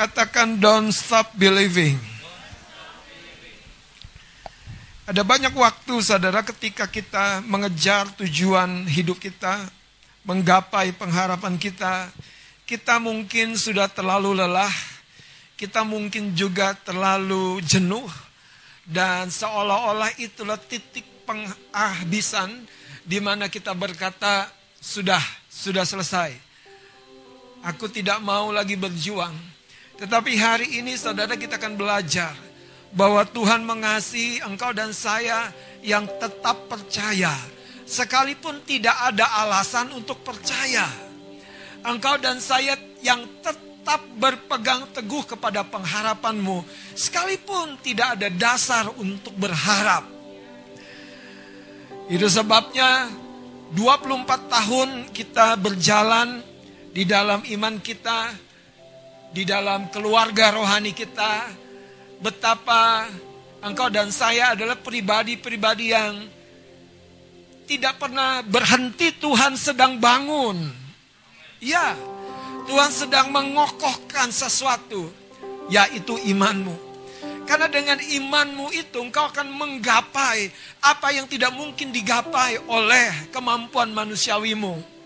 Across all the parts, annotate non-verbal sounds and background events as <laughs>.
Katakan don't stop believing. Ada banyak waktu saudara ketika kita mengejar tujuan hidup kita, menggapai pengharapan kita, kita mungkin sudah terlalu lelah, kita mungkin juga terlalu jenuh, dan seolah-olah itulah titik penghabisan di mana kita berkata, sudah, sudah selesai. Aku tidak mau lagi berjuang. Tetapi hari ini saudara kita akan belajar bahwa Tuhan mengasihi engkau dan saya yang tetap percaya. Sekalipun tidak ada alasan untuk percaya. Engkau dan saya yang tetap berpegang teguh kepada pengharapanmu. Sekalipun tidak ada dasar untuk berharap. Itu sebabnya 24 tahun kita berjalan di dalam iman kita, di dalam keluarga rohani kita, betapa engkau dan saya adalah pribadi-pribadi yang tidak pernah berhenti Tuhan sedang bangun. Ya, Tuhan sedang mengokohkan sesuatu, yaitu imanmu. Karena dengan imanmu itu engkau akan menggapai apa yang tidak mungkin digapai oleh kemampuan manusiawimu.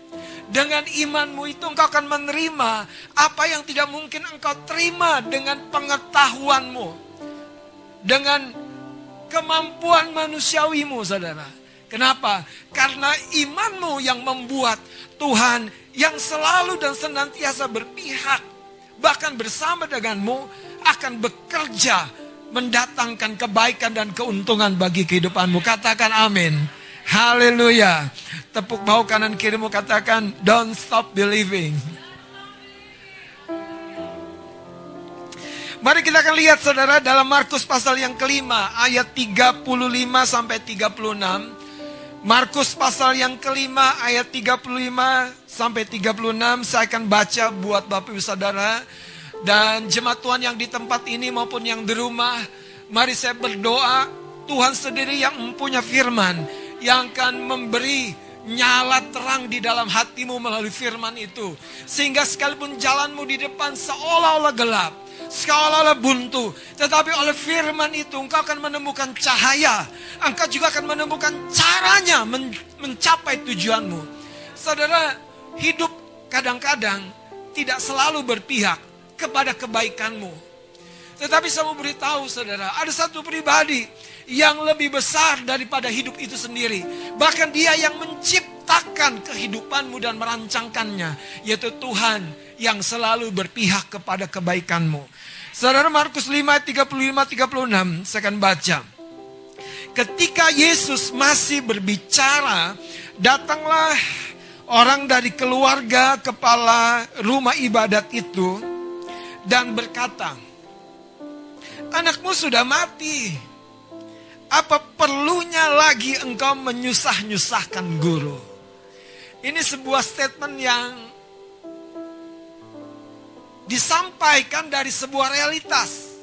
Dengan imanmu itu engkau akan menerima apa yang tidak mungkin engkau terima dengan pengetahuanmu dengan kemampuan manusiawimu saudara. Kenapa? Karena imanmu yang membuat Tuhan yang selalu dan senantiasa berpihak bahkan bersama denganmu akan bekerja mendatangkan kebaikan dan keuntungan bagi kehidupanmu. Katakan amin. Haleluya. Tepuk bahu kanan kirimu katakan don't stop believing. Mari kita akan lihat saudara dalam Markus pasal yang kelima ayat 35 sampai 36. Markus pasal yang kelima ayat 35 sampai 36 saya akan baca buat Bapak Ibu Saudara dan jemaat Tuhan yang di tempat ini maupun yang di rumah. Mari saya berdoa Tuhan sendiri yang mempunyai firman yang akan memberi nyala terang di dalam hatimu melalui firman itu. Sehingga sekalipun jalanmu di depan seolah-olah gelap seolah-olah buntu. Tetapi oleh firman itu engkau akan menemukan cahaya. Engkau juga akan menemukan caranya men mencapai tujuanmu. Saudara, hidup kadang-kadang tidak selalu berpihak kepada kebaikanmu. Tetapi saya mau beritahu saudara, ada satu pribadi yang lebih besar daripada hidup itu sendiri. Bahkan dia yang menciptakan kehidupanmu dan merancangkannya. Yaitu Tuhan yang selalu berpihak kepada kebaikanmu. Saudara Markus 5, 35, 36, saya akan baca. Ketika Yesus masih berbicara, datanglah orang dari keluarga kepala rumah ibadat itu dan berkata, Anakmu sudah mati. Apa perlunya lagi engkau menyusah-nyusahkan guru? Ini sebuah statement yang disampaikan dari sebuah realitas.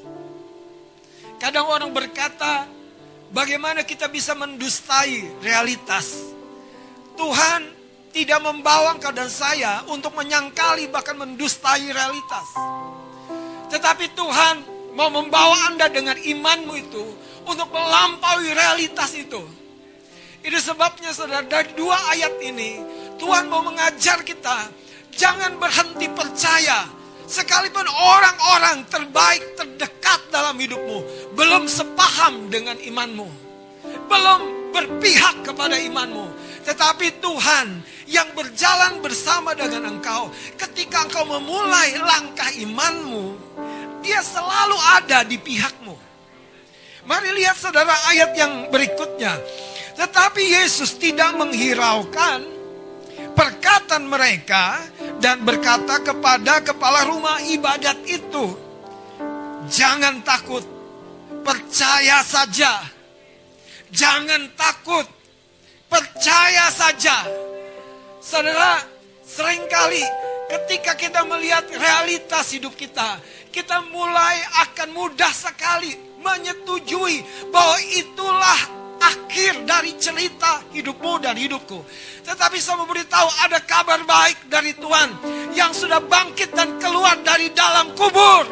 Kadang orang berkata, bagaimana kita bisa mendustai realitas? Tuhan tidak membawa engkau dan saya untuk menyangkali bahkan mendustai realitas. Tetapi Tuhan mau membawa Anda dengan imanmu itu untuk melampaui realitas itu. Itu sebabnya saudara dari dua ayat ini Tuhan mau mengajar kita jangan berhenti percaya Sekalipun orang-orang terbaik terdekat dalam hidupmu belum sepaham dengan imanmu, belum berpihak kepada imanmu, tetapi Tuhan yang berjalan bersama dengan engkau, ketika engkau memulai langkah imanmu, Dia selalu ada di pihakmu. Mari lihat saudara ayat yang berikutnya. Tetapi Yesus tidak menghiraukan perkataan mereka dan berkata kepada kepala rumah ibadat itu, "Jangan takut, percaya saja. Jangan takut, percaya saja." Saudara, sering kali ketika kita melihat realitas hidup kita, kita mulai akan mudah sekali menyetujui bahwa itulah akhir dari cerita hidupmu dan hidupku. Tetapi saya memberitahu ada kabar baik dari Tuhan yang sudah bangkit dan keluar dari dalam kubur.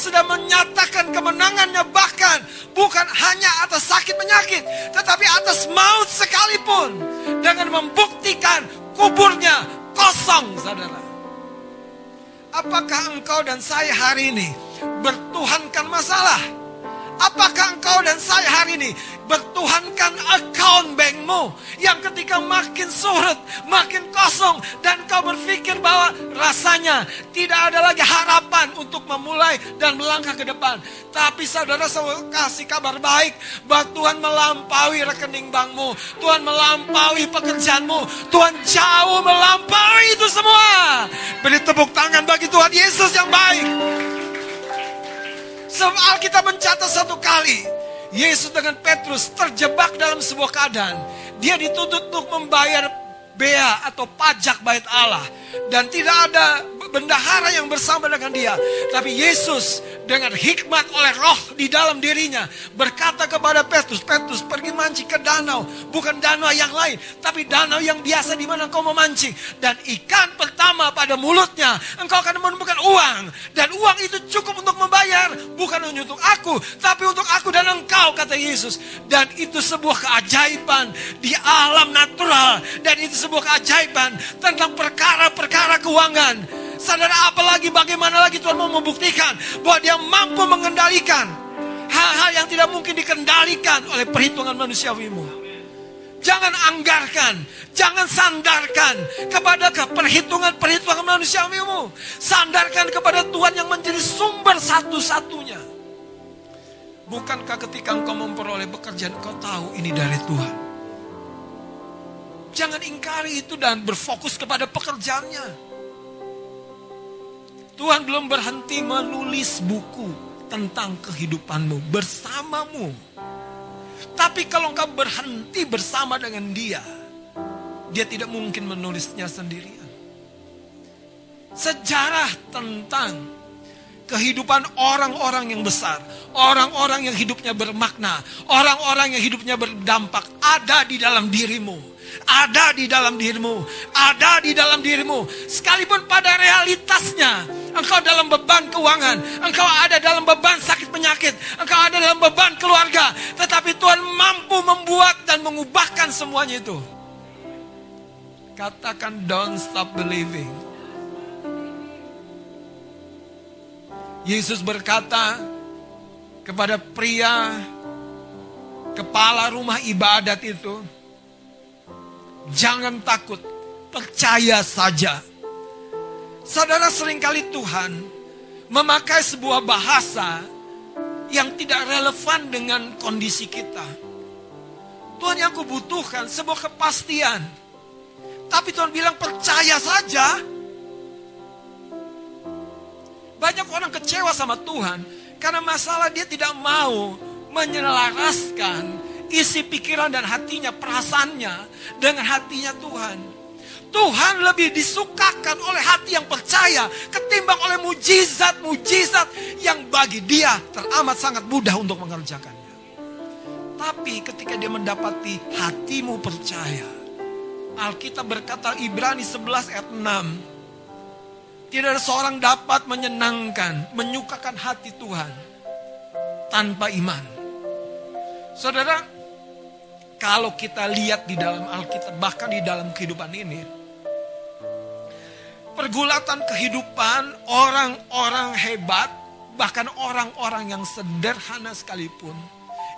sudah menyatakan kemenangannya bahkan bukan hanya atas sakit penyakit, tetapi atas maut sekalipun dengan membuktikan kuburnya kosong, saudara. Apakah engkau dan saya hari ini bertuhankan masalah? Apakah engkau dan saya hari ini bertuhankan account bankmu yang ketika makin surut, makin kosong dan kau berpikir bahwa rasanya tidak ada lagi harapan untuk memulai dan melangkah ke depan. Tapi saudara saya kasih kabar baik bahwa Tuhan melampaui rekening bankmu, Tuhan melampaui pekerjaanmu, Tuhan jauh melampaui itu semua. Beri tepuk tangan bagi Tuhan Yesus yang baik. Sebab kita mencatat satu kali. Yesus dengan Petrus terjebak dalam sebuah keadaan. Dia dituntut untuk membayar bea atau pajak bait Allah. Dan tidak ada bendahara yang bersama dengan dia. Tapi Yesus dengan hikmat oleh roh di dalam dirinya berkata kepada Petrus, Petrus pergi mancing ke danau, bukan danau yang lain, tapi danau yang biasa di mana engkau memancing. Dan ikan pertama pada mulutnya, engkau akan menemukan uang. Dan uang itu cukup untuk membayar, bukan hanya untuk aku, tapi untuk aku dan engkau, kata Yesus. Dan itu sebuah keajaiban di alam natural. Dan itu sebuah keajaiban tentang perkara-perkara keuangan Saudara, apalagi bagaimana lagi Tuhan mau membuktikan bahwa dia mampu mengendalikan hal-hal yang tidak mungkin dikendalikan oleh perhitungan manusiawimu. Jangan anggarkan, jangan sandarkan kepada perhitungan-perhitungan manusiawimu. Sandarkan kepada Tuhan yang menjadi sumber satu-satunya. Bukankah ketika engkau memperoleh pekerjaan, engkau tahu ini dari Tuhan. Jangan ingkari itu dan berfokus kepada pekerjaannya. Tuhan belum berhenti menulis buku tentang kehidupanmu bersamamu. Tapi kalau engkau berhenti bersama dengan dia, dia tidak mungkin menulisnya sendirian. Sejarah tentang kehidupan orang-orang yang besar, orang-orang yang hidupnya bermakna, orang-orang yang hidupnya berdampak ada di dalam dirimu ada di dalam dirimu, ada di dalam dirimu. Sekalipun pada realitasnya, engkau dalam beban keuangan, engkau ada dalam beban sakit penyakit, engkau ada dalam beban keluarga, tetapi Tuhan mampu membuat dan mengubahkan semuanya itu. Katakan don't stop believing. Yesus berkata kepada pria kepala rumah ibadat itu, Jangan takut, percaya saja. Saudara sering kali Tuhan memakai sebuah bahasa yang tidak relevan dengan kondisi kita. Tuhan yang kubutuhkan sebuah kepastian. Tapi Tuhan bilang percaya saja. Banyak orang kecewa sama Tuhan karena masalah dia tidak mau menyelaraskan isi pikiran dan hatinya, perasaannya dengan hatinya Tuhan. Tuhan lebih disukakan oleh hati yang percaya ketimbang oleh mujizat-mujizat yang bagi dia teramat sangat mudah untuk mengerjakannya. Tapi ketika dia mendapati hatimu percaya, Alkitab berkata Ibrani 11 ayat 6, tidak ada seorang dapat menyenangkan, menyukakan hati Tuhan tanpa iman. Saudara, kalau kita lihat di dalam Alkitab, bahkan di dalam kehidupan ini, pergulatan kehidupan orang-orang hebat, bahkan orang-orang yang sederhana sekalipun,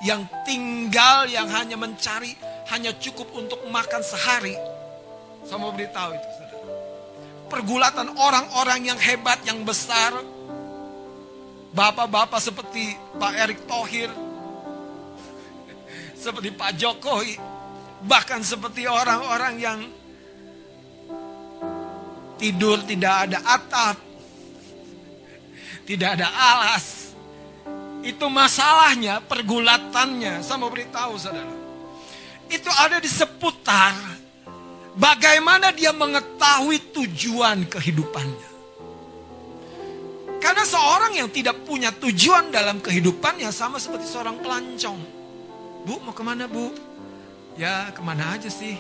yang tinggal, yang hanya mencari, hanya cukup untuk makan sehari. Saya mau beritahu itu, saudara. Pergulatan orang-orang yang hebat, yang besar, bapak-bapak seperti Pak Erick Thohir, seperti Pak Jokowi, bahkan seperti orang-orang yang tidur tidak ada atap, tidak ada alas. Itu masalahnya, pergulatannya. Saya mau beritahu saudara. Itu ada di seputar bagaimana dia mengetahui tujuan kehidupannya. Karena seorang yang tidak punya tujuan dalam kehidupannya sama seperti seorang pelancong. Bu mau ke mana bu? Ya ke mana aja sih.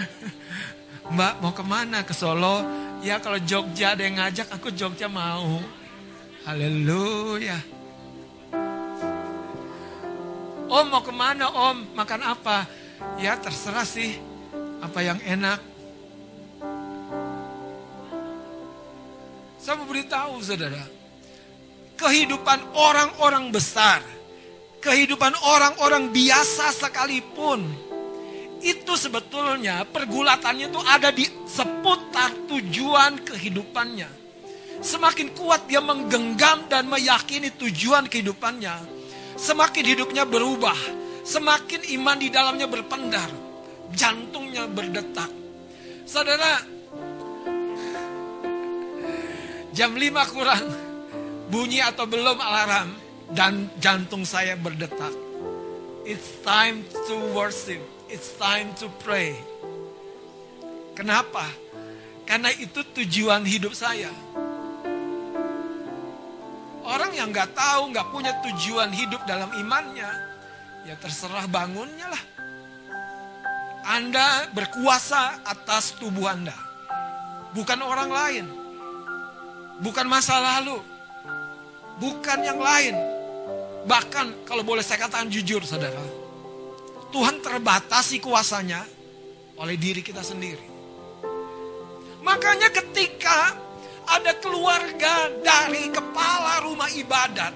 <laughs> Mbak mau ke mana? Ke Solo? Ya kalau Jogja ada yang ngajak aku Jogja mau. Haleluya. Om mau ke mana om? Makan apa? Ya terserah sih. Apa yang enak. Saya mau beritahu saudara. Kehidupan orang-orang besar. Kehidupan orang-orang biasa sekalipun. Itu sebetulnya pergulatannya itu ada di seputar tujuan kehidupannya. Semakin kuat dia menggenggam dan meyakini tujuan kehidupannya. Semakin hidupnya berubah. Semakin iman di dalamnya berpendar. Jantungnya berdetak. Saudara, Jam 5 kurang bunyi atau belum alarm dan jantung saya berdetak. It's time to worship. It's time to pray. Kenapa? Karena itu tujuan hidup saya. Orang yang nggak tahu, nggak punya tujuan hidup dalam imannya, ya terserah bangunnya lah. Anda berkuasa atas tubuh Anda, bukan orang lain bukan masa lalu, bukan yang lain. Bahkan kalau boleh saya katakan jujur saudara, Tuhan terbatasi kuasanya oleh diri kita sendiri. Makanya ketika ada keluarga dari kepala rumah ibadat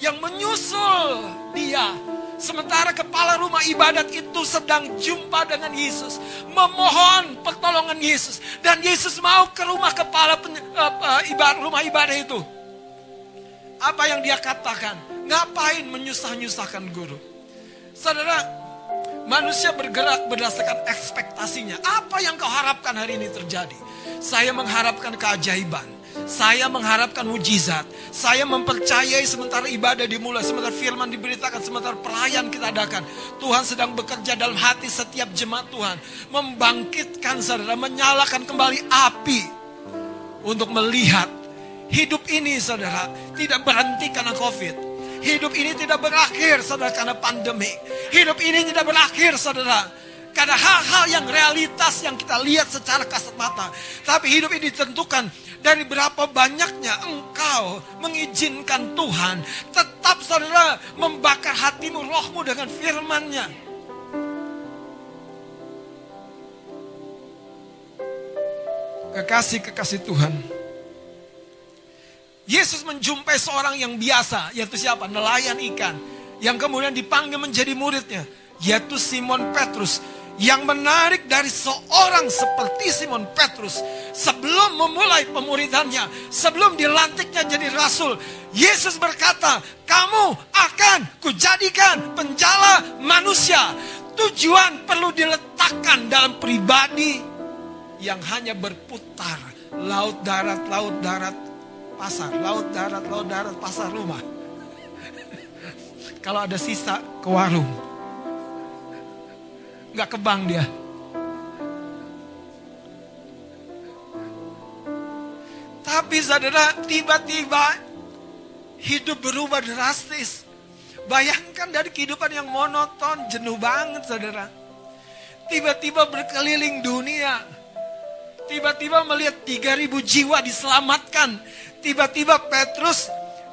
yang menyusul dia Sementara kepala rumah ibadat itu sedang jumpa dengan Yesus. Memohon pertolongan Yesus. Dan Yesus mau ke rumah kepala ibadat, rumah ibadah itu. Apa yang dia katakan? Ngapain menyusah-nyusahkan guru? Saudara, manusia bergerak berdasarkan ekspektasinya. Apa yang kau harapkan hari ini terjadi? Saya mengharapkan keajaiban. Saya mengharapkan mujizat. Saya mempercayai sementara ibadah dimulai, sementara firman diberitakan, sementara pelayan kita adakan. Tuhan sedang bekerja dalam hati setiap jemaat Tuhan. Membangkitkan saudara, menyalakan kembali api. Untuk melihat hidup ini saudara tidak berhenti karena covid. Hidup ini tidak berakhir saudara karena pandemi. Hidup ini tidak berakhir saudara karena hal-hal yang realitas yang kita lihat secara kasat mata. Tapi hidup ini ditentukan dari berapa banyaknya engkau mengizinkan Tuhan tetap saudara membakar hatimu, rohmu dengan firmannya. Kekasih-kekasih Tuhan. Yesus menjumpai seorang yang biasa, yaitu siapa? Nelayan ikan. Yang kemudian dipanggil menjadi muridnya, yaitu Simon Petrus yang menarik dari seorang seperti Simon Petrus sebelum memulai pemuridannya, sebelum dilantiknya jadi rasul, Yesus berkata, "Kamu akan kujadikan penjala manusia." Tujuan perlu diletakkan dalam pribadi yang hanya berputar laut darat laut darat pasar, laut darat laut darat pasar rumah. Kalau ada sisa ke warung nggak ke bank dia. Tapi saudara, tiba-tiba hidup berubah drastis. Bayangkan dari kehidupan yang monoton, jenuh banget saudara. Tiba-tiba berkeliling dunia. Tiba-tiba melihat 3000 jiwa diselamatkan. Tiba-tiba Petrus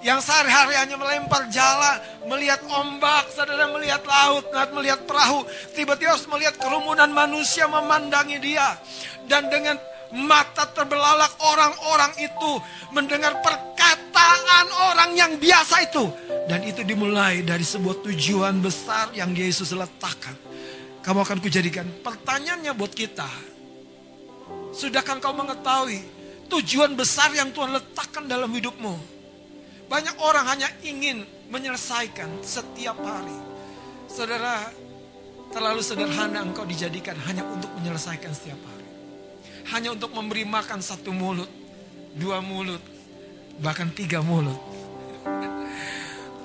yang sehari-hari hanya melempar jala, melihat ombak, saudara melihat laut, melihat perahu. Tiba-tiba harus melihat kerumunan manusia memandangi dia. Dan dengan mata terbelalak orang-orang itu mendengar perkataan orang yang biasa itu. Dan itu dimulai dari sebuah tujuan besar yang Yesus letakkan. Kamu akan kujadikan pertanyaannya buat kita. Sudahkah kau mengetahui tujuan besar yang Tuhan letakkan dalam hidupmu? Banyak orang hanya ingin menyelesaikan setiap hari. Saudara, terlalu sederhana engkau dijadikan hanya untuk menyelesaikan setiap hari. Hanya untuk memberi makan satu mulut, dua mulut, bahkan tiga mulut.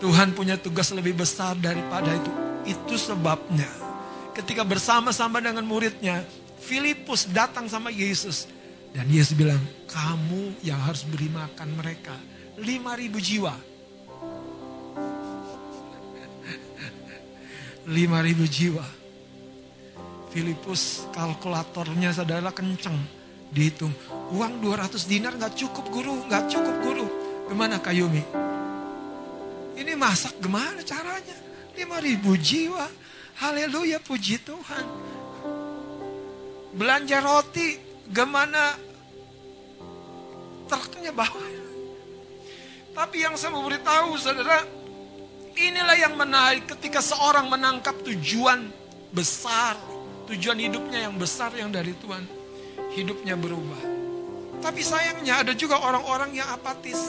Tuhan punya tugas lebih besar daripada itu. Itu sebabnya ketika bersama-sama dengan muridnya, Filipus datang sama Yesus. Dan Yesus bilang, kamu yang harus beri makan mereka 5000 jiwa. <laughs> 5000 jiwa. Filipus kalkulatornya saudara kenceng. Dihitung. Uang 200 dinar nggak cukup guru, nggak cukup guru. Gimana Kayumi? Ini masak gimana caranya? 5000 jiwa. Haleluya puji Tuhan. Belanja roti gimana truknya bawa. Tapi yang saya mau beritahu saudara, inilah yang menarik ketika seorang menangkap tujuan besar, tujuan hidupnya yang besar yang dari Tuhan. Hidupnya berubah. Tapi sayangnya ada juga orang-orang yang apatis,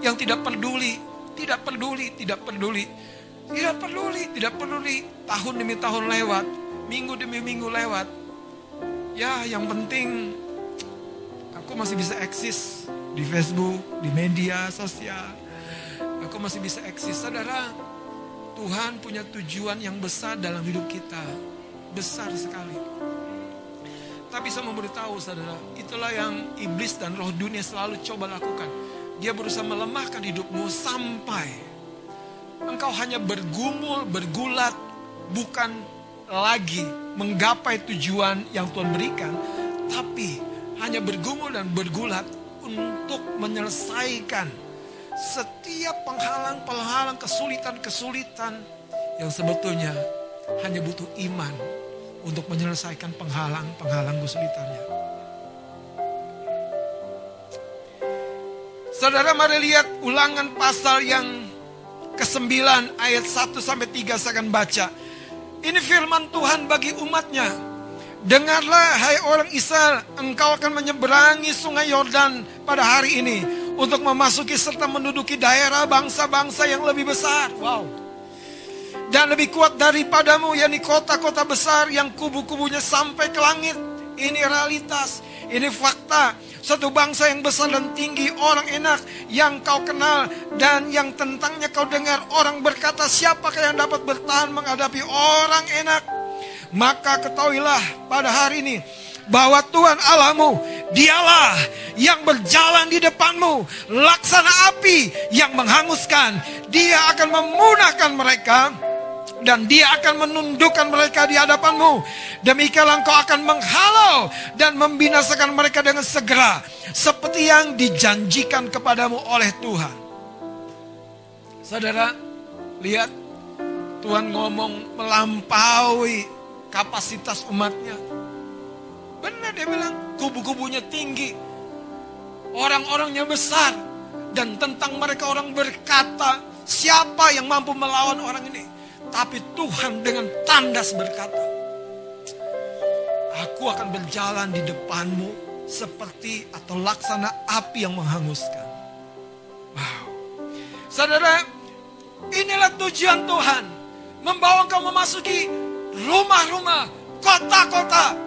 yang tidak peduli, tidak peduli, tidak peduli, tidak peduli, tidak peduli. Tahun demi tahun lewat, minggu demi minggu lewat. Ya, yang penting aku masih bisa eksis di Facebook, di media sosial. Aku masih bisa eksis. Saudara, Tuhan punya tujuan yang besar dalam hidup kita. Besar sekali. Tapi saya memberitahu saudara, itulah yang iblis dan roh dunia selalu coba lakukan. Dia berusaha melemahkan hidupmu sampai engkau hanya bergumul, bergulat, bukan lagi menggapai tujuan yang Tuhan berikan, tapi hanya bergumul dan bergulat untuk menyelesaikan setiap penghalang-penghalang kesulitan-kesulitan yang sebetulnya hanya butuh iman untuk menyelesaikan penghalang-penghalang kesulitannya. Saudara mari lihat ulangan pasal yang ke-9 ayat 1 sampai 3 saya akan baca. Ini firman Tuhan bagi umatnya. Dengarlah hai orang Israel, engkau akan menyeberangi sungai Yordan pada hari ini untuk memasuki serta menduduki daerah bangsa-bangsa yang lebih besar. Wow. Dan lebih kuat daripadamu, yakni kota-kota besar yang kubu-kubunya sampai ke langit. Ini realitas, ini fakta. Satu bangsa yang besar dan tinggi, orang enak yang kau kenal dan yang tentangnya kau dengar. Orang berkata siapakah yang dapat bertahan menghadapi orang enak? Maka ketahuilah pada hari ini bahwa Tuhan Allahmu dialah yang berjalan di depanmu. Laksana api yang menghanguskan. Dia akan memunahkan mereka dan dia akan menundukkan mereka di hadapanmu demikianlah engkau akan menghalau dan membinasakan mereka dengan segera seperti yang dijanjikan kepadamu oleh Tuhan saudara lihat Tuhan ngomong melampaui kapasitas umatnya. Benar dia bilang, kubu-kubunya tinggi. Orang-orangnya besar. Dan tentang mereka orang berkata, siapa yang mampu melawan orang ini? Tapi Tuhan dengan tandas berkata, Aku akan berjalan di depanmu seperti atau laksana api yang menghanguskan. Wow. Saudara, inilah tujuan Tuhan. Membawa engkau memasuki rumah-rumah, kota-kota.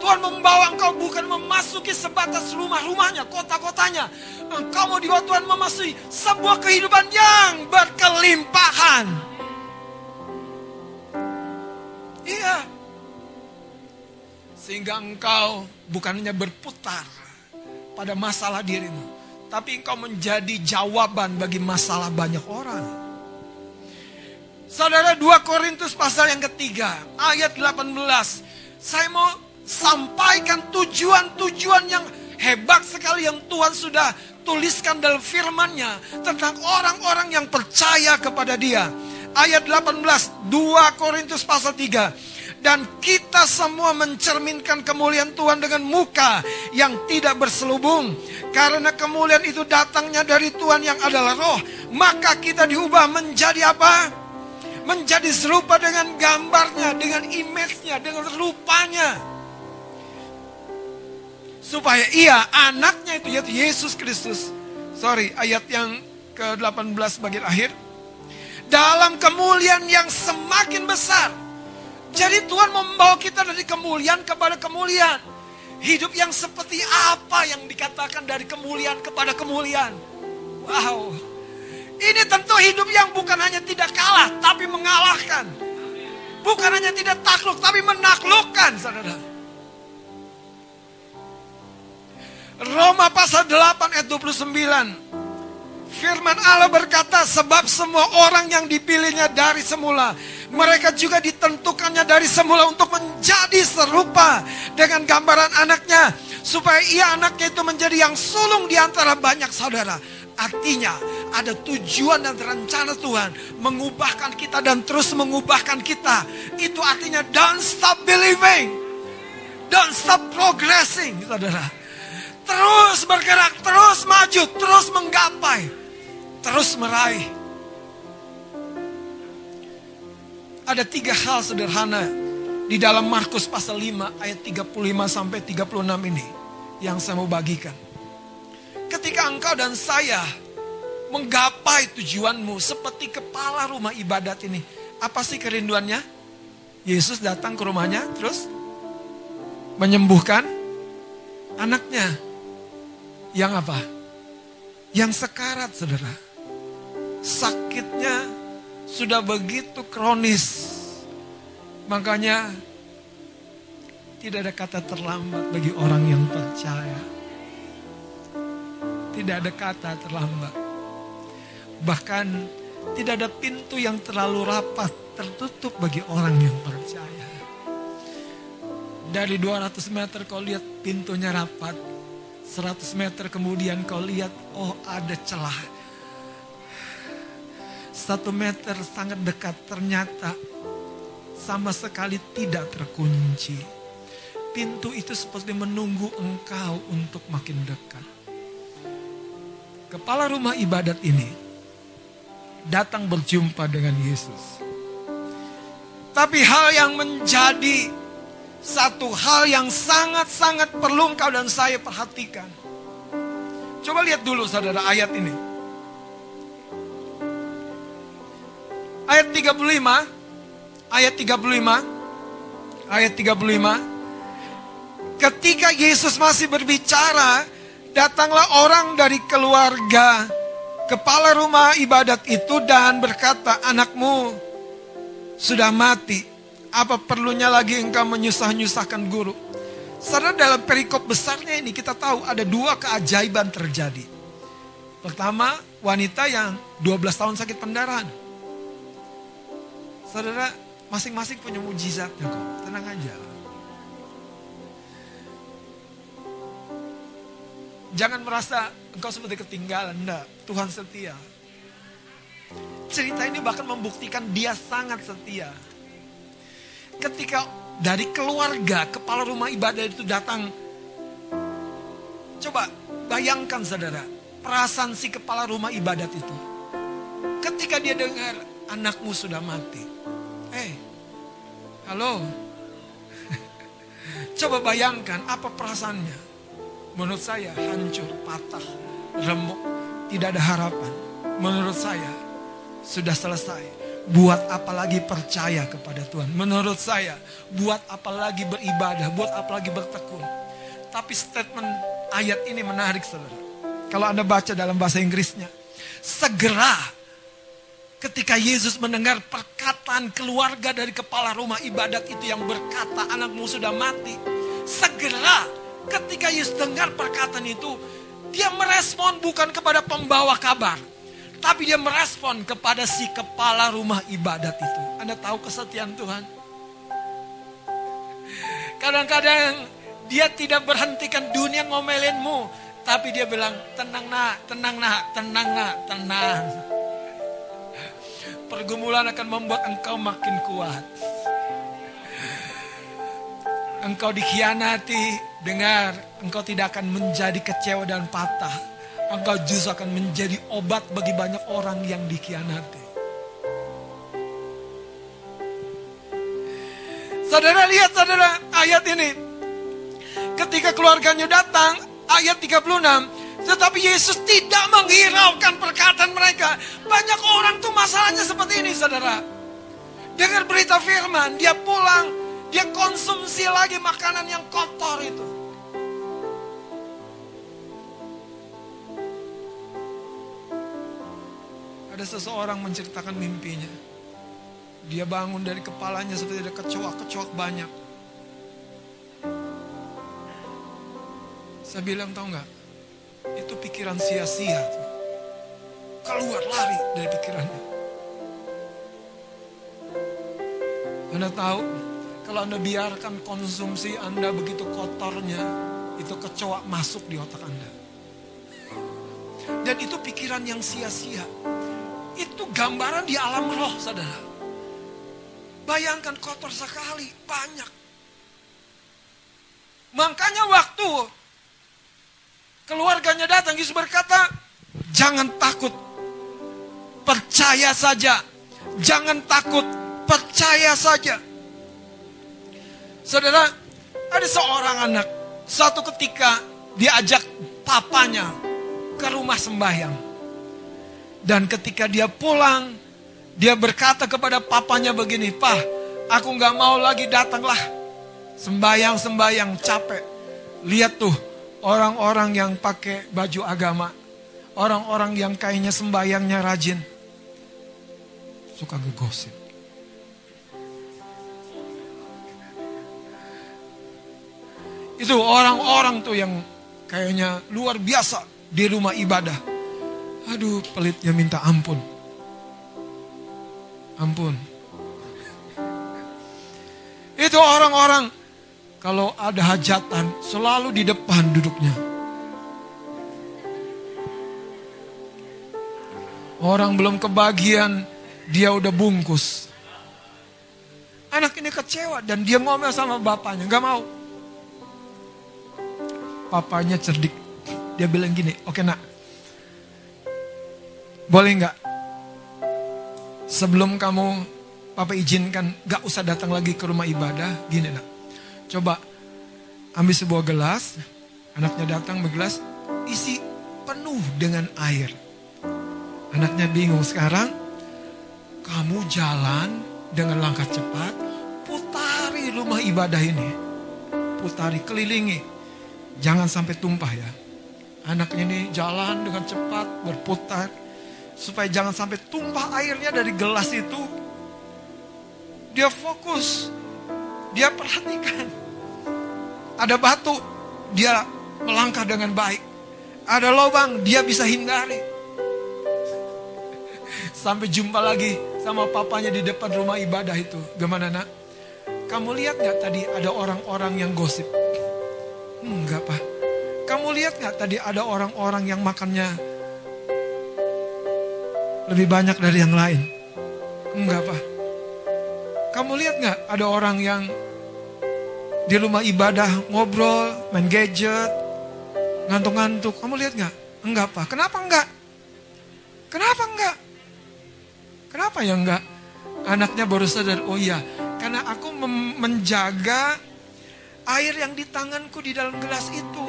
Tuhan membawa engkau bukan memasuki sebatas rumah-rumahnya, kota-kotanya. Engkau mau dibawa Tuhan memasuki sebuah kehidupan yang berkelimpahan. Iya. Sehingga engkau bukan hanya berputar pada masalah dirimu. Tapi engkau menjadi jawaban bagi masalah banyak orang. Saudara 2 Korintus pasal yang ketiga ayat 18. Saya mau sampaikan tujuan-tujuan yang hebat sekali yang Tuhan sudah tuliskan dalam firman-Nya tentang orang-orang yang percaya kepada Dia. Ayat 18 2 Korintus pasal 3 dan kita semua mencerminkan kemuliaan Tuhan dengan muka yang tidak berselubung. Karena kemuliaan itu datangnya dari Tuhan yang adalah roh. Maka kita diubah menjadi apa? menjadi serupa dengan gambarnya, dengan image-nya, dengan rupanya. Supaya ia anaknya itu yaitu Yesus Kristus. Sorry, ayat yang ke-18 bagian akhir. Dalam kemuliaan yang semakin besar. Jadi Tuhan membawa kita dari kemuliaan kepada kemuliaan. Hidup yang seperti apa yang dikatakan dari kemuliaan kepada kemuliaan. Wow. Ini tentu hidup yang bukan hanya tidak kalah, tapi mengalahkan. Bukan hanya tidak takluk, tapi menaklukkan, saudara. Roma pasal 8 ayat 29. Firman Allah berkata, sebab semua orang yang dipilihnya dari semula, mereka juga ditentukannya dari semula untuk menjadi serupa dengan gambaran anaknya, supaya ia anaknya itu menjadi yang sulung di antara banyak saudara. Artinya ada tujuan dan rencana Tuhan mengubahkan kita dan terus mengubahkan kita. Itu artinya don't stop believing. Don't stop progressing, saudara. Terus bergerak, terus maju, terus menggapai, terus meraih. Ada tiga hal sederhana di dalam Markus pasal 5 ayat 35 sampai 36 ini yang saya mau bagikan. Ketika engkau dan saya menggapai tujuanmu seperti kepala rumah ibadat ini. Apa sih kerinduannya? Yesus datang ke rumahnya terus menyembuhkan anaknya. Yang apa? Yang sekarat saudara. Sakitnya sudah begitu kronis. Makanya tidak ada kata terlambat bagi orang yang percaya. Tidak ada kata terlambat. Bahkan tidak ada pintu yang terlalu rapat tertutup bagi orang yang percaya. Dari 200 meter kau lihat pintunya rapat. 100 meter kemudian kau lihat oh ada celah. Satu meter sangat dekat ternyata sama sekali tidak terkunci. Pintu itu seperti menunggu engkau untuk makin dekat kepala rumah ibadat ini datang berjumpa dengan Yesus. Tapi hal yang menjadi satu hal yang sangat-sangat perlu engkau dan saya perhatikan. Coba lihat dulu saudara ayat ini. Ayat 35, ayat 35, ayat 35. Ketika Yesus masih berbicara, Datanglah orang dari keluarga kepala rumah ibadat itu dan berkata, anakmu sudah mati. Apa perlunya lagi engkau menyusah-nyusahkan guru? Saudara dalam perikop besarnya ini kita tahu ada dua keajaiban terjadi. Pertama, wanita yang 12 tahun sakit pendarahan. Saudara, masing-masing punya mujizatnya kok. Tenang aja. Jangan merasa engkau seperti ketinggalan. Enggak, Tuhan setia. Cerita ini bahkan membuktikan dia sangat setia. Ketika dari keluarga kepala rumah ibadah itu datang. Coba bayangkan saudara, perasaan si kepala rumah ibadat itu. Ketika dia dengar anakmu sudah mati. Eh, hey, halo. <laughs> Coba bayangkan apa perasaannya menurut saya hancur, patah, remuk, tidak ada harapan. Menurut saya sudah selesai. Buat apa lagi percaya kepada Tuhan? Menurut saya, buat apa lagi beribadah? Buat apa lagi bertekun? Tapi statement ayat ini menarik saudara. Kalau Anda baca dalam bahasa Inggrisnya. Segera ketika Yesus mendengar perkataan keluarga dari kepala rumah ibadat itu yang berkata anakmu sudah mati. Segera Ketika Yesus dengar perkataan itu, dia merespon bukan kepada pembawa kabar, tapi dia merespon kepada si kepala rumah ibadat itu. Anda tahu kesetiaan Tuhan? Kadang-kadang dia tidak berhentikan dunia ngomelinmu, tapi dia bilang, tenang nak, tenang nak, tenang nak, tenang. Pergumulan akan membuat engkau makin kuat. Engkau dikhianati, Dengar, engkau tidak akan menjadi kecewa dan patah. Engkau justru akan menjadi obat bagi banyak orang yang dikhianati. Saudara lihat saudara ayat ini. Ketika keluarganya datang, ayat 36. Tetapi Yesus tidak menghiraukan perkataan mereka. Banyak orang tuh masalahnya seperti ini saudara. Dengar berita firman, dia pulang, dia konsumsi lagi makanan yang kotor itu. Ada seseorang menceritakan mimpinya. Dia bangun dari kepalanya seperti ada kecoak-kecoak banyak. Saya bilang tahu nggak? Itu pikiran sia-sia. Keluar lari dari pikirannya. Anda tahu kalau Anda biarkan konsumsi Anda begitu kotornya, itu kecoa masuk di otak Anda. Dan itu pikiran yang sia-sia. Itu gambaran di alam roh, saudara. Bayangkan kotor sekali, banyak. Makanya waktu keluarganya datang, Yesus berkata, jangan takut, percaya saja. Jangan takut, percaya saja. Saudara, ada seorang anak, satu ketika diajak papanya ke rumah sembahyang. Dan ketika dia pulang, dia berkata kepada papanya begini, Pak, aku nggak mau lagi datanglah. Sembayang-sembayang capek. Lihat tuh, orang-orang yang pakai baju agama. Orang-orang yang kayaknya sembayangnya rajin. Suka ngegosip. Itu orang-orang tuh yang kayaknya luar biasa di rumah ibadah. Aduh, pelitnya minta ampun. Ampun. Itu orang-orang kalau ada hajatan selalu di depan duduknya. Orang belum kebagian, dia udah bungkus. Anak ini kecewa dan dia ngomel sama bapaknya, nggak mau papanya cerdik. Dia bilang gini, oke nak, boleh nggak? Sebelum kamu papa izinkan gak usah datang lagi ke rumah ibadah, gini nak. Coba ambil sebuah gelas, anaknya datang bergelas, isi penuh dengan air. Anaknya bingung sekarang, kamu jalan dengan langkah cepat, putari rumah ibadah ini. Putari, kelilingi Jangan sampai tumpah ya. Anaknya ini jalan dengan cepat, berputar. Supaya jangan sampai tumpah airnya dari gelas itu. Dia fokus. Dia perhatikan. Ada batu, dia melangkah dengan baik. Ada lubang, dia bisa hindari. <laughs> Sampai jumpa lagi sama papanya di depan rumah ibadah itu. Gimana nak? Kamu lihat gak tadi ada orang-orang yang gosip? Enggak pak. Kamu lihat nggak tadi ada orang-orang yang makannya lebih banyak dari yang lain? Enggak pak. Kamu lihat nggak ada orang yang di rumah ibadah ngobrol, main gadget, ngantuk-ngantuk. Kamu lihat nggak? Enggak pak. Kenapa enggak? Kenapa enggak? Kenapa ya enggak? Anaknya baru sadar, oh iya, karena aku menjaga Air yang di tanganku di dalam gelas itu.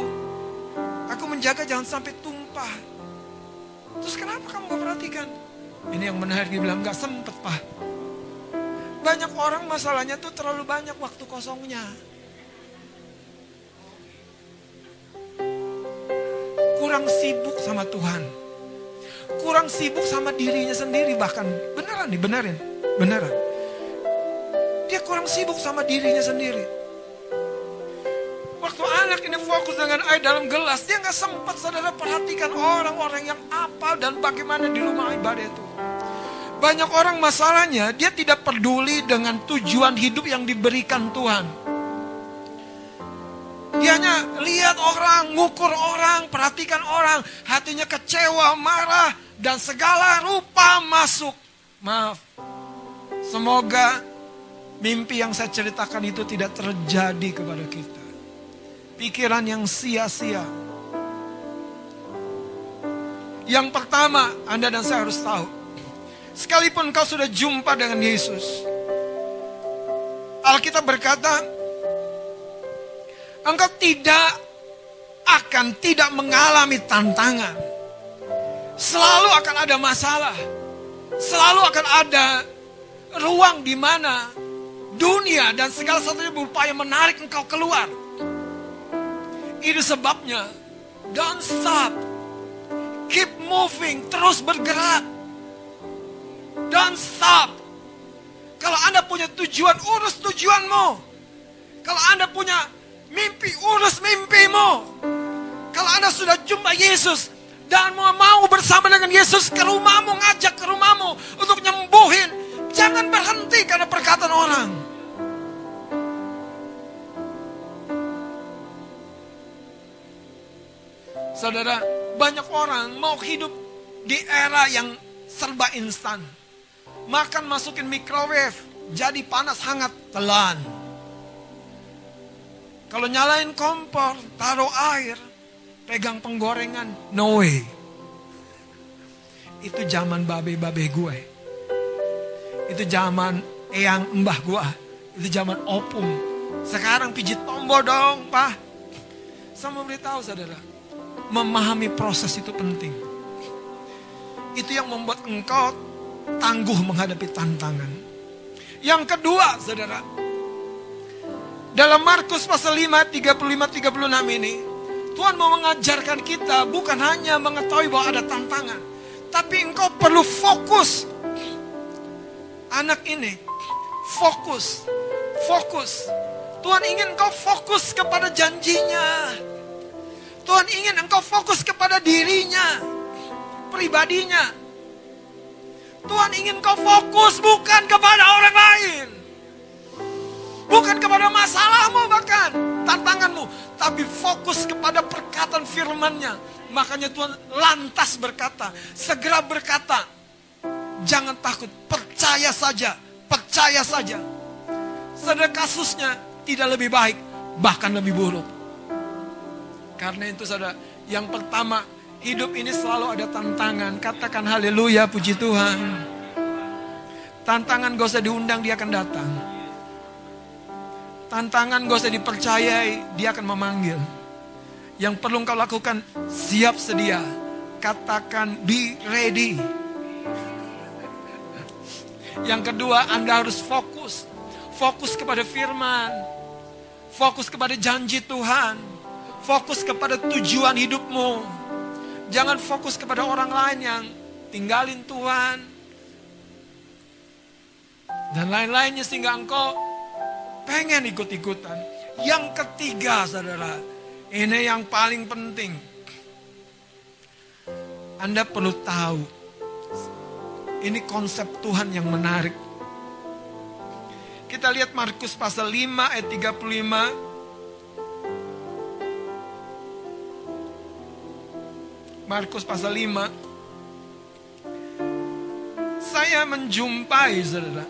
Aku menjaga jangan sampai tumpah. Terus kenapa kamu gak perhatikan? Ini yang menarik dibilang gak sempet pak. Banyak orang masalahnya tuh terlalu banyak waktu kosongnya. Kurang sibuk sama Tuhan. Kurang sibuk sama dirinya sendiri bahkan. Beneran nih, benerin. Beneran. Dia kurang sibuk sama dirinya sendiri. Waktu anak ini fokus dengan air dalam gelas, dia nggak sempat saudara perhatikan orang-orang yang apa dan bagaimana di rumah ibadah itu. Banyak orang masalahnya, dia tidak peduli dengan tujuan hidup yang diberikan Tuhan. Dia hanya lihat orang, ngukur orang, perhatikan orang, hatinya kecewa, marah, dan segala rupa masuk. Maaf, semoga mimpi yang saya ceritakan itu tidak terjadi kepada kita pikiran yang sia-sia. Yang pertama, Anda dan saya harus tahu, sekalipun kau sudah jumpa dengan Yesus, Alkitab berkata, engkau tidak akan tidak mengalami tantangan. Selalu akan ada masalah. Selalu akan ada ruang di mana dunia dan segala sesuatunya berupaya menarik engkau keluar. Itu sebabnya, don't stop. Keep moving, terus bergerak. Don't stop. Kalau Anda punya tujuan, urus tujuanmu. Kalau Anda punya mimpi, urus mimpimu. Kalau Anda sudah jumpa Yesus, dan mau mau bersama dengan Yesus ke rumahmu, ngajak ke rumahmu untuk nyembuhin. Jangan berhenti karena perkataan orang. Saudara, banyak orang mau hidup di era yang serba instan. Makan masukin microwave, jadi panas hangat telan. Kalau nyalain kompor, taruh air, pegang penggorengan, no way. Itu zaman babe-babe gue. Itu zaman eyang mbah gue. Itu zaman opung. Sekarang pijit tombol dong, Pak. Sama beritahu saudara. Memahami proses itu penting. Itu yang membuat engkau tangguh menghadapi tantangan. Yang kedua, saudara. Dalam Markus pasal 5, 35-36 ini. Tuhan mau mengajarkan kita bukan hanya mengetahui bahwa ada tantangan. Tapi engkau perlu fokus. Anak ini, fokus. Fokus. Tuhan ingin engkau fokus kepada janjinya. Tuhan ingin engkau fokus kepada dirinya, pribadinya. Tuhan ingin engkau fokus bukan kepada orang lain. Bukan kepada masalahmu bahkan, tantanganmu. Tapi fokus kepada perkataan firmannya. Makanya Tuhan lantas berkata, segera berkata. Jangan takut, percaya saja, percaya saja. Sedang kasusnya tidak lebih baik, bahkan lebih buruk. Karena itu saudara, yang pertama, hidup ini selalu ada tantangan. Katakan haleluya, puji Tuhan. Tantangan gak usah diundang, dia akan datang. Tantangan gak usah dipercayai, dia akan memanggil. Yang perlu kau lakukan, siap sedia. Katakan be ready. Yang kedua, Anda harus fokus. Fokus kepada firman. Fokus kepada janji Tuhan Fokus kepada tujuan hidupmu. Jangan fokus kepada orang lain yang tinggalin Tuhan. Dan lain-lainnya sehingga engkau pengen ikut-ikutan. Yang ketiga saudara, ini yang paling penting. Anda perlu tahu, ini konsep Tuhan yang menarik. Kita lihat Markus pasal 5 ayat 35 Markus pasal 5. Saya menjumpai saudara.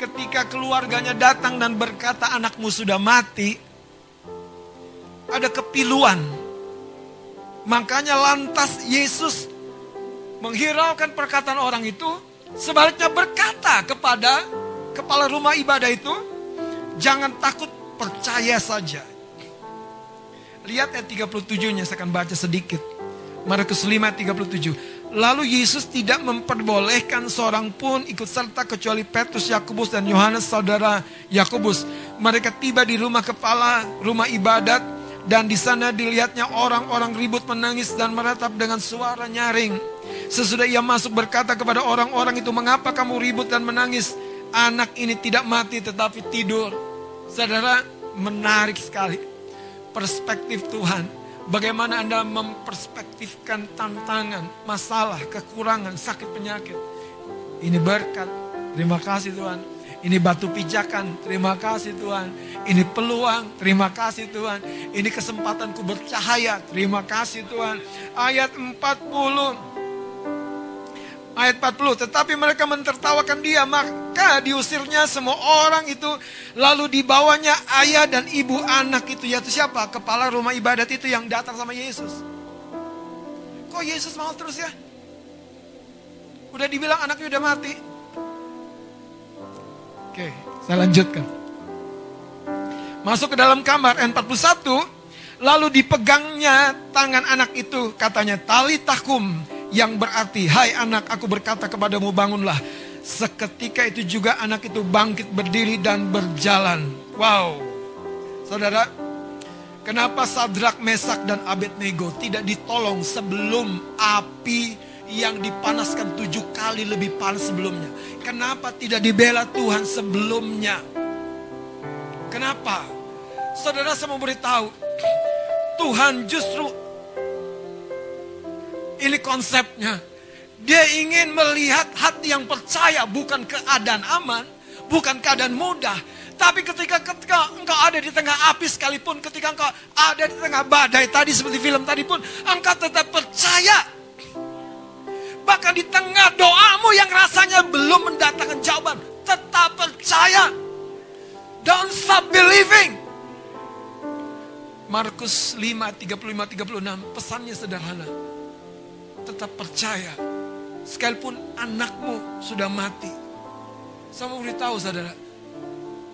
Ketika keluarganya datang dan berkata anakmu sudah mati. Ada kepiluan. Makanya lantas Yesus menghiraukan perkataan orang itu. Sebaliknya berkata kepada kepala rumah ibadah itu. Jangan takut percaya saja. Lihat ayat 37-nya saya akan baca sedikit. Markus 5:37. Lalu Yesus tidak memperbolehkan seorang pun ikut serta kecuali Petrus, Yakobus dan Yohanes saudara Yakobus. Mereka tiba di rumah kepala rumah ibadat dan di sana dilihatnya orang-orang ribut menangis dan meratap dengan suara nyaring. Sesudah ia masuk berkata kepada orang-orang itu, "Mengapa kamu ribut dan menangis? Anak ini tidak mati tetapi tidur." Saudara, menarik sekali perspektif Tuhan Bagaimana Anda memperspektifkan tantangan, masalah, kekurangan, sakit penyakit. Ini berkat. Terima kasih Tuhan. Ini batu pijakan, terima kasih Tuhan. Ini peluang, terima kasih Tuhan. Ini kesempatanku bercahaya, terima kasih Tuhan. Ayat 40 ayat 40. Tetapi mereka mentertawakan dia, maka diusirnya semua orang itu. Lalu dibawanya ayah dan ibu anak itu, yaitu siapa? Kepala rumah ibadat itu yang datang sama Yesus. Kok Yesus mau terus ya? Udah dibilang anaknya udah mati. Oke, saya lanjutkan. Masuk ke dalam kamar N41, lalu dipegangnya tangan anak itu, katanya tali takum yang berarti, hai anak aku berkata kepadamu bangunlah. Seketika itu juga anak itu bangkit berdiri dan berjalan. Wow. Saudara, kenapa Sadrak, Mesak dan Abednego tidak ditolong sebelum api yang dipanaskan tujuh kali lebih panas sebelumnya? Kenapa tidak dibela Tuhan sebelumnya? Kenapa? Saudara saya mau beritahu, Tuhan justru ini konsepnya. Dia ingin melihat hati yang percaya bukan keadaan aman, bukan keadaan mudah. Tapi ketika ketika engkau ada di tengah api sekalipun, ketika engkau ada di tengah badai tadi seperti film tadi pun, engkau tetap percaya. Bahkan di tengah doamu yang rasanya belum mendatangkan jawaban, tetap percaya. Don't stop believing. Markus 5, 35, 36, pesannya sederhana. Tetap percaya. Sekalipun anakmu sudah mati. Saya mau beritahu saudara,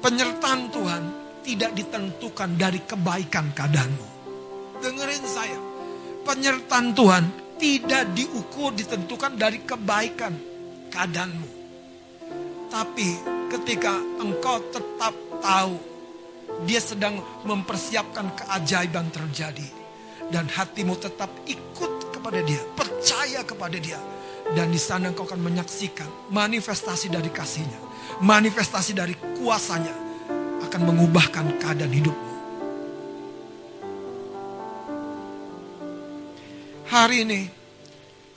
penyertaan Tuhan tidak ditentukan dari kebaikan keadaanmu. Dengerin saya, penyertaan Tuhan tidak diukur ditentukan dari kebaikan keadaanmu. Tapi ketika engkau tetap tahu dia sedang mempersiapkan keajaiban terjadi dan hatimu tetap ikut kepada dia, percaya kepada dia dan di sana engkau akan menyaksikan manifestasi dari kasihnya, manifestasi dari kuasanya akan mengubahkan keadaan hidupmu. Hari ini,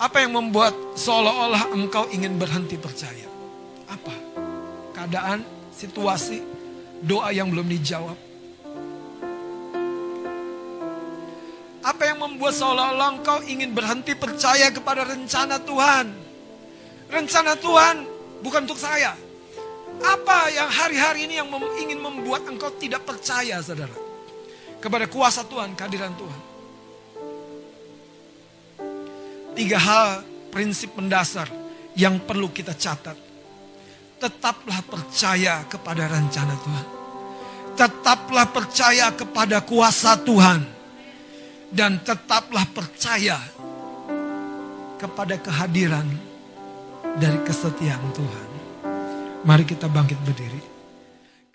apa yang membuat seolah-olah engkau ingin berhenti percaya? Apa? Keadaan, situasi, doa yang belum dijawab. Apa yang membuat seolah-olah engkau ingin berhenti percaya kepada rencana Tuhan? Rencana Tuhan bukan untuk saya. Apa yang hari-hari ini yang mem ingin membuat engkau tidak percaya, saudara? Kepada kuasa Tuhan, kehadiran Tuhan. Tiga hal prinsip mendasar yang perlu kita catat. Tetaplah percaya kepada rencana Tuhan. Tetaplah percaya kepada kuasa Tuhan. Dan tetaplah percaya kepada kehadiran dari kesetiaan Tuhan. Mari kita bangkit berdiri.